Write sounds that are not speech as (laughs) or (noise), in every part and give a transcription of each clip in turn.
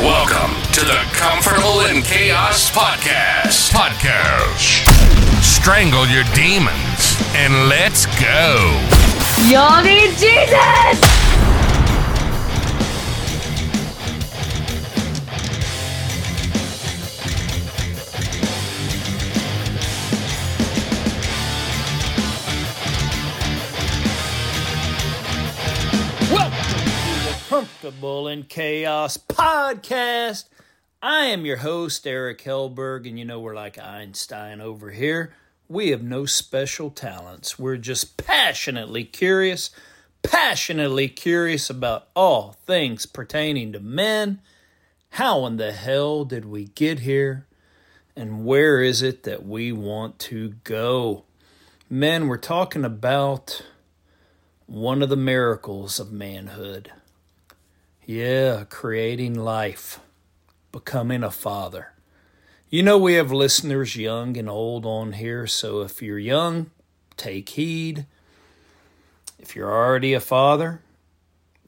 Welcome to the Comfortable in Chaos Podcast. Podcast. Strangle your demons and let's go. Y'all need Jesus! Comfortable in Chaos podcast. I am your host, Eric Helberg, and you know we're like Einstein over here. We have no special talents. We're just passionately curious, passionately curious about all things pertaining to men. How in the hell did we get here? And where is it that we want to go? Men, we're talking about one of the miracles of manhood. Yeah, creating life, becoming a father. You know, we have listeners young and old on here, so if you're young, take heed. If you're already a father,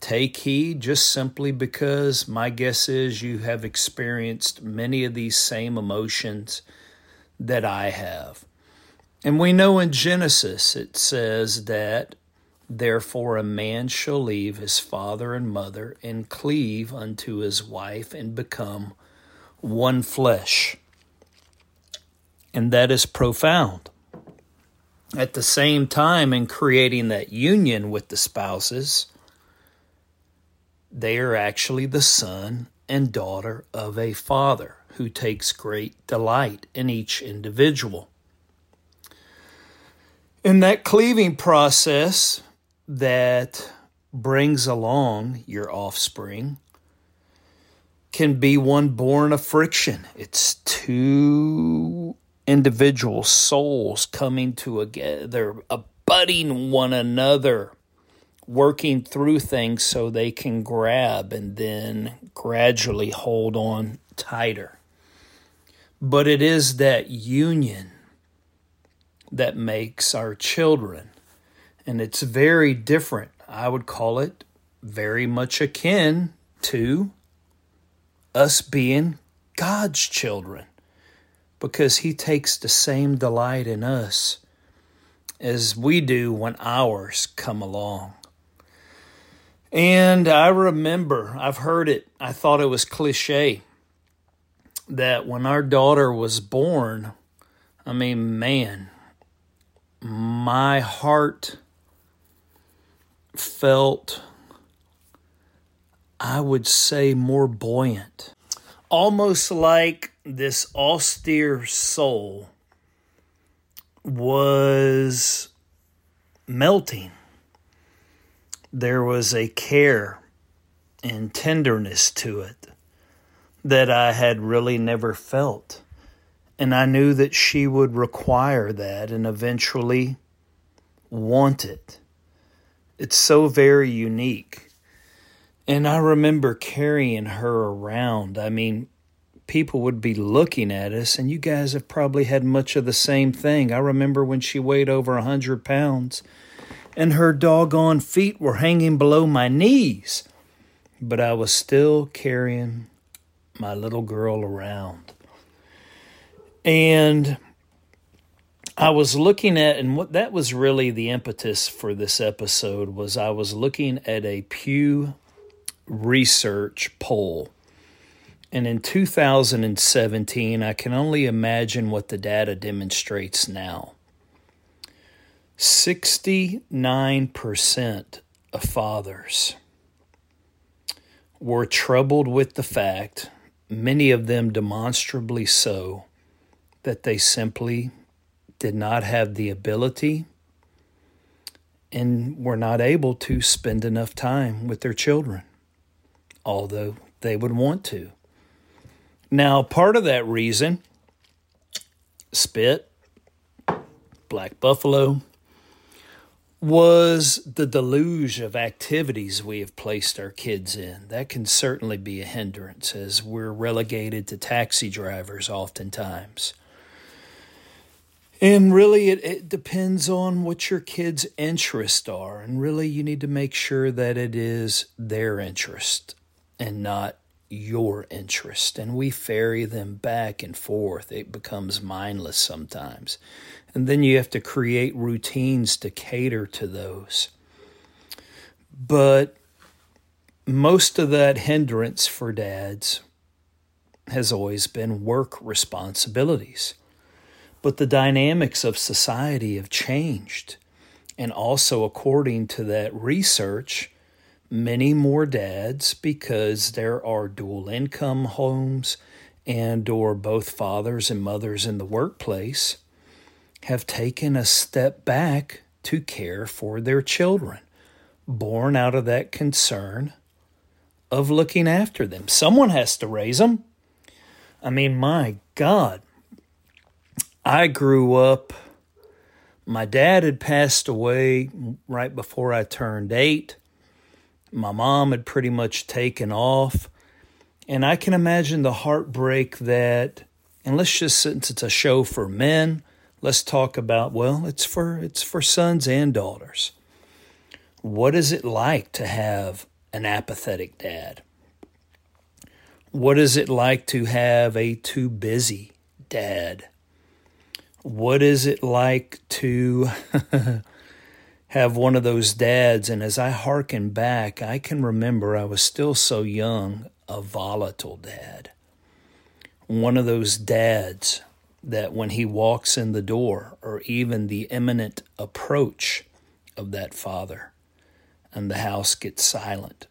take heed just simply because my guess is you have experienced many of these same emotions that I have. And we know in Genesis it says that Therefore, a man shall leave his father and mother and cleave unto his wife and become one flesh. And that is profound. At the same time, in creating that union with the spouses, they are actually the son and daughter of a father who takes great delight in each individual. In that cleaving process, that brings along your offspring can be one born of friction. It's two individual souls coming together, abutting one another, working through things so they can grab and then gradually hold on tighter. But it is that union that makes our children and it's very different. I would call it very much akin to us being God's children because He takes the same delight in us as we do when ours come along. And I remember, I've heard it, I thought it was cliche that when our daughter was born, I mean, man, my heart felt, I would say, more buoyant. Almost like this austere soul was melting. There was a care and tenderness to it that I had really never felt. And I knew that she would require that and eventually want it. It's so very unique. And I remember carrying her around. I mean, people would be looking at us, and you guys have probably had much of the same thing. I remember when she weighed over a 100 pounds, and her doggone feet were hanging below my knees. But I was still carrying my little girl around. And I was looking at, and what that was really the impetus for this episode was I was looking at a Pew Research poll. And in 2017, I can only imagine what the data demonstrates now. 69% of fathers were troubled with the fact, many of them demonstrably so, that they simply did not have the ability and were not able to spend enough time with their children, although they would want to. Now, part of that reason, spit, black buffalo, was the deluge of activities we have placed our kids in. That can certainly be a hindrance as we're relegated to taxi drivers oftentimes. And really, it, it depends on what your kids' interests are. And really, you need to make sure that it is their interest and not your interest and we ferry them back and forth. It becomes mindless sometimes. And then you have to create routines to cater to those. But most of that hindrance for dads has always been work responsibilities. But the dynamics of society have changed. And also, according to that research, many more dads, because there are dual income homes and or both fathers and mothers in the workplace, have taken a step back to care for their children, born out of that concern of looking after them. Someone has to raise them. I mean, my God, I grew up, my dad had passed away right before I turned eight. My mom had pretty much taken off. And I can imagine the heartbreak that, and let's just, since it's a show for men, let's talk about well it's for it's for sons and daughters what is it like to have an apathetic dad what is it like to have a too busy dad what is it like to (laughs) have one of those dads? And as i hearken back i can remember i was still so young a volatile dad. One of those dads that when he walks in the door, or even the imminent approach of that father, and the house gets silent,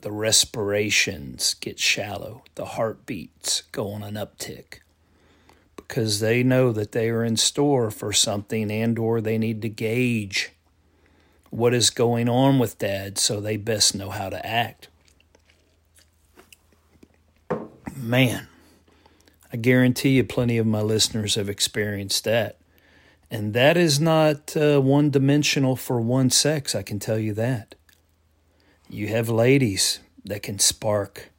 the respirations get shallow, the heartbeats go on an uptick, because they know that they are in store for something and or they need to gauge what is going on with dad so they best know how to act. Man, I guarantee you plenty of my listeners have experienced that. And that is not uh, one dimensional for one sex, I can tell you that. You have ladies that can spark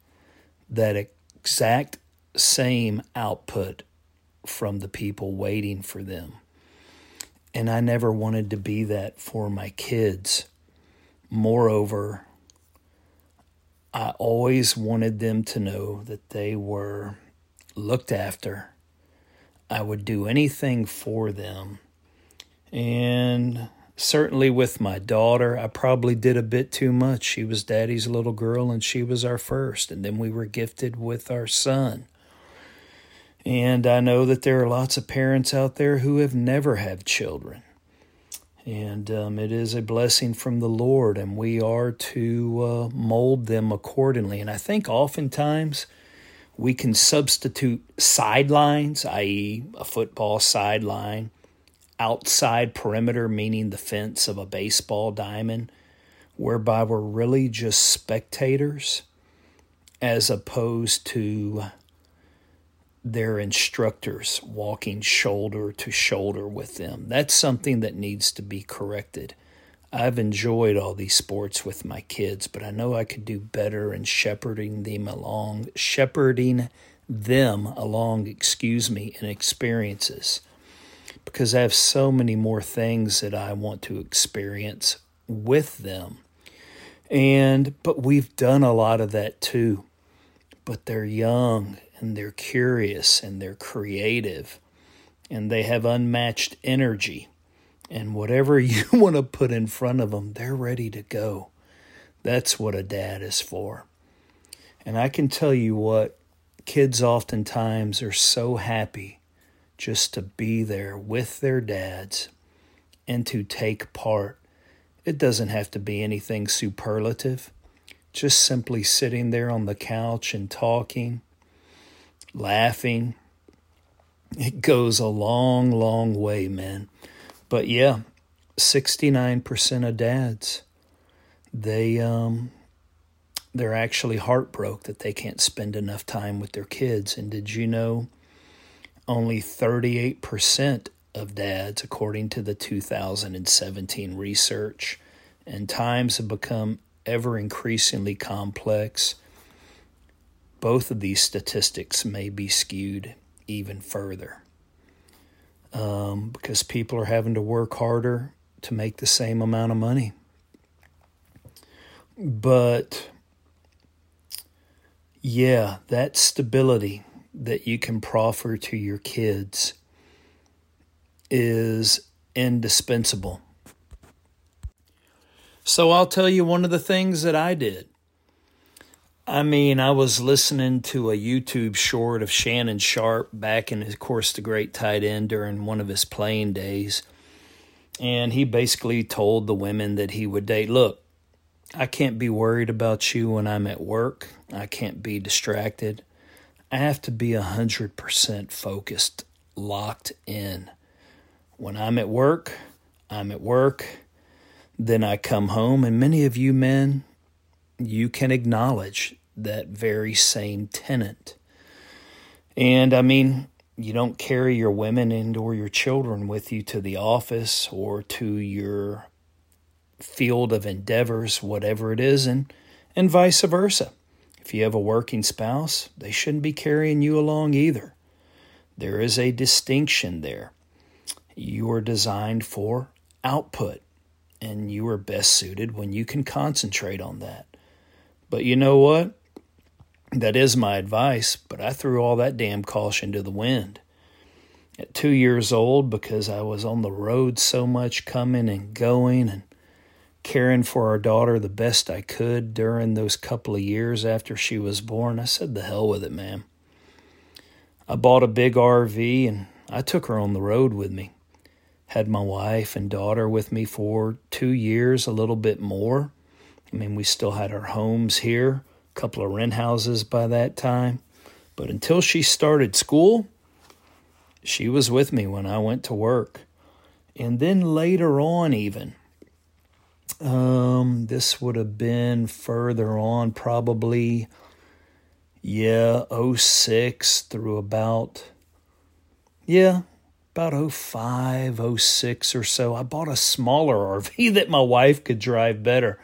that exact same output from the people waiting for them. And I never wanted to be that for my kids. Moreover, I always wanted them to know that they were looked after. I would do anything for them. And certainly with my daughter, I probably did a bit too much. She was daddy's little girl and she was our first. And then we were gifted with our son. And I know that there are lots of parents out there who have never had children. And um, it is a blessing from the Lord, and we are to uh, mold them accordingly. And I think oftentimes we can substitute sidelines, i.e., a football sideline, outside perimeter, meaning the fence of a baseball diamond, whereby we're really just spectators as opposed to their instructors walking shoulder to shoulder with them. That's something that needs to be corrected. I've enjoyed all these sports with my kids, but I know I could do better in shepherding them along, shepherding them along, excuse me, in experiences. Because I have so many more things that I want to experience with them. And but we've done a lot of that too. But they're young and they're curious and they're creative and they have unmatched energy and whatever (laughs) you want to put in front of them, they're ready to go. That's what a dad is for. And I can tell you what, kids oftentimes are so happy just to be there with their dads and to take part. It doesn't have to be anything superlative, just simply sitting there on the couch and talking, laughing. It goes a long, long way, man. But yeah, 69% of dads they um they're actually heartbroken that they can't spend enough time with their kids. And did you know only 38% of dads, according to the 2017 research, and times have become ever increasingly complex. Both of these statistics may be skewed even further um, because people are having to work harder to make the same amount of money. But yeah, that stability that you can proffer to your kids is indispensable. So I'll tell you one of the things that I did. I mean, I was listening to a YouTube short of Shannon Sharpe back in, of course, the great tight end during one of his playing days. And he basically told the women that he would date, look, I can't be worried about you when I'm at work. I can't be distracted. I have to be 100% focused, locked in. When I'm at work, I'm at work. Then I come home, and many of you men, you can acknowledge that very same tenant. And I mean, you don't carry your women and or your children with you to the office or to your field of endeavors, whatever it is, and, and vice versa. If you have a working spouse, they shouldn't be carrying you along either. There is a distinction there. You are designed for output, and you are best suited when you can concentrate on that. But you know what? That is my advice, but I threw all that damn caution to the wind. At two years old, because I was on the road so much coming and going and caring for our daughter the best I could during those couple of years after she was born, I said, the hell with it, ma'am. I bought a big RV and I took her on the road with me. Had my wife and daughter with me for two years, a little bit more. I mean, we still had our homes here, a couple of rent houses by that time. But until she started school, she was with me when I went to work. And then later on, even, um, this would have been further on, probably, yeah, 06 through about, yeah, about 05, 06 or so. I bought a smaller RV (laughs) that my wife could drive better.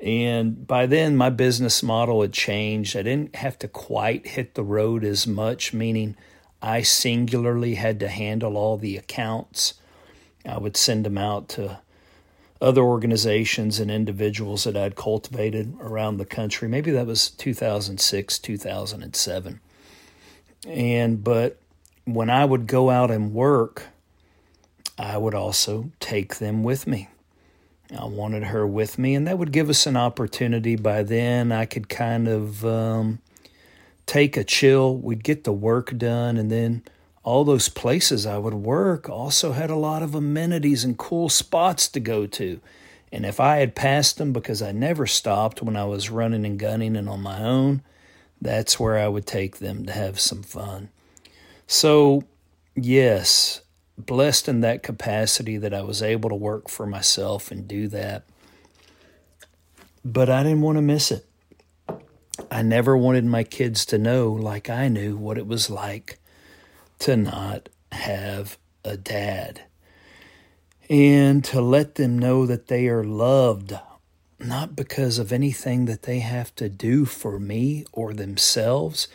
And by then, my business model had changed. I didn't have to quite hit the road as much, meaning I singularly had to handle all the accounts. I would send them out to other organizations and individuals that I'd cultivated around the country. Maybe that was 2006, 2007. And, but when I would go out and work, I would also take them with me. I wanted her with me, and that would give us an opportunity. By then, I could kind of um, take a chill. We'd get the work done, and then all those places I would work also had a lot of amenities and cool spots to go to. And if I had passed them because I never stopped when I was running and gunning and on my own, that's where I would take them to have some fun. So, yes, blessed in that capacity that I was able to work for myself and do that. But I didn't want to miss it. I never wanted my kids to know, like I knew, what it was like to not have a dad. And to let them know that they are loved, not because of anything that they have to do for me or themselves.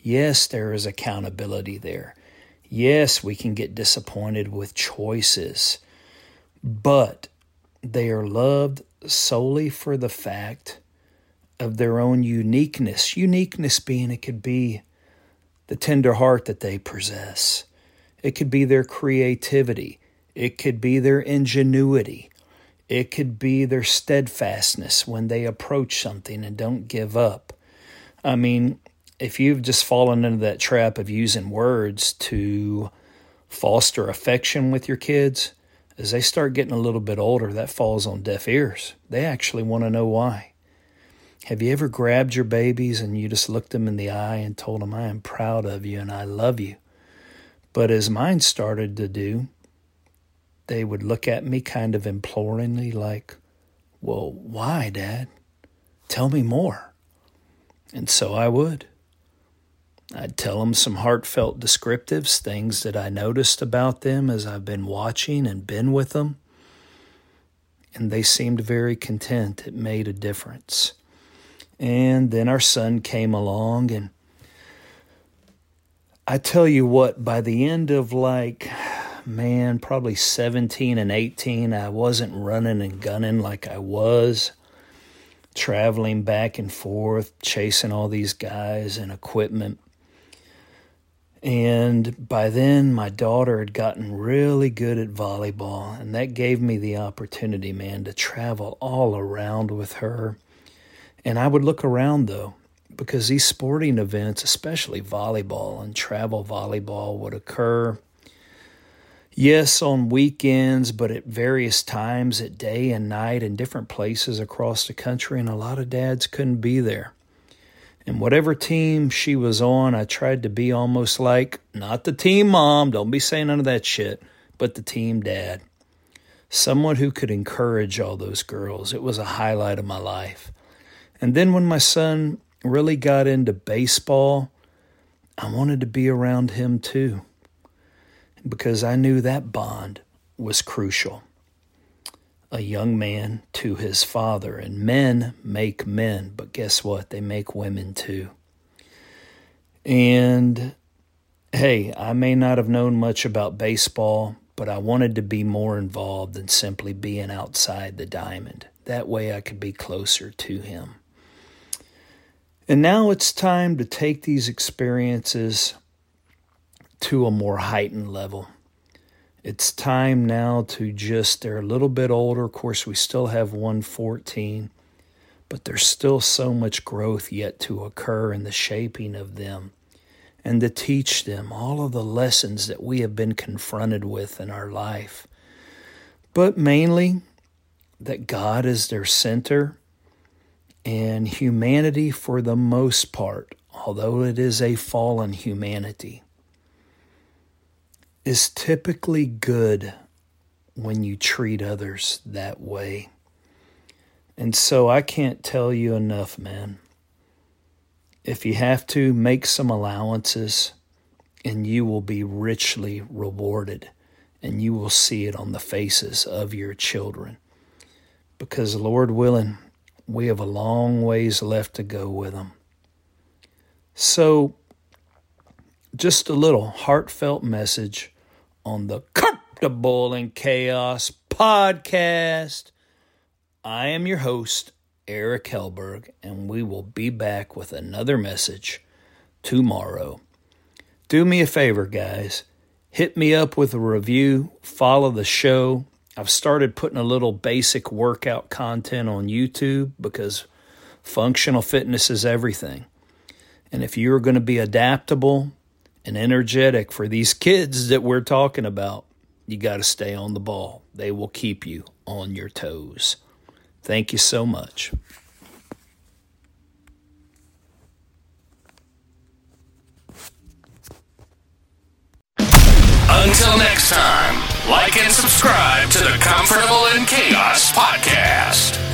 Yes, there is accountability there. Yes, we can get disappointed with choices, but they are loved solely for the fact of their own uniqueness. Uniqueness being it could be the tender heart that they possess, it could be their creativity, it could be their ingenuity, it could be their steadfastness when they approach something and don't give up. I mean, if you've just fallen into that trap of using words to foster affection with your kids, as they start getting a little bit older, that falls on deaf ears. They actually want to know why. Have you ever grabbed your babies and you just looked them in the eye and told them, I am proud of you and I love you? But as mine started to do, they would look at me kind of imploringly, like, Well, why, Dad? Tell me more. And so I would. I'd tell them some heartfelt descriptives, things that I noticed about them as I've been watching and been with them. And they seemed very content. It made a difference. And then our son came along, and I tell you what, by the end of like, man, probably 17 and 18, I wasn't running and gunning like I was. traveling back and forth, chasing all these guys and equipment. And by then, my daughter had gotten really good at volleyball, and that gave me the opportunity, man, to travel all around with her. And I would look around, though, because these sporting events, especially volleyball and travel volleyball, would occur, yes, on weekends, but at various times at day and night in different places across the country, and a lot of dads couldn't be there. And whatever team she was on, I tried to be almost like not the team mom, don't be saying none of that shit, but the team dad. Someone who could encourage all those girls. It was a highlight of my life. And then when my son really got into baseball, I wanted to be around him too because I knew that bond was crucial a young man to his father. And men make men, but guess what? They make women too. And hey, I may not have known much about baseball, but I wanted to be more involved than simply being outside the diamond. That way I could be closer to him. And now it's time to take these experiences to a more heightened level it's time now to just, they're a little bit older. Of course, we still have 114, but there's still so much growth yet to occur in the shaping of them and to teach them all of the lessons that we have been confronted with in our life. But mainly that God is their center and humanity, for the most part, although it is a fallen humanity, is typically good when you treat others that way. And so I can't tell you enough, man. If you have to, make some allowances and you will be richly rewarded and you will see it on the faces of your children. Because, Lord willing, we have a long ways left to go with them. So, just a little heartfelt message on the Comfortable in Chaos podcast. I am your host, Eric Helberg, and we will be back with another message tomorrow. Do me a favor, guys. Hit me up with a review, follow the show. I've started putting a little basic workout content on YouTube because functional fitness is everything. And if you're going to be adaptable, and energetic for these kids that we're talking about, you got to stay on the ball. They will keep you on your toes. Thank you so much. Until next time, like and subscribe to the Comfortable in Chaos podcast.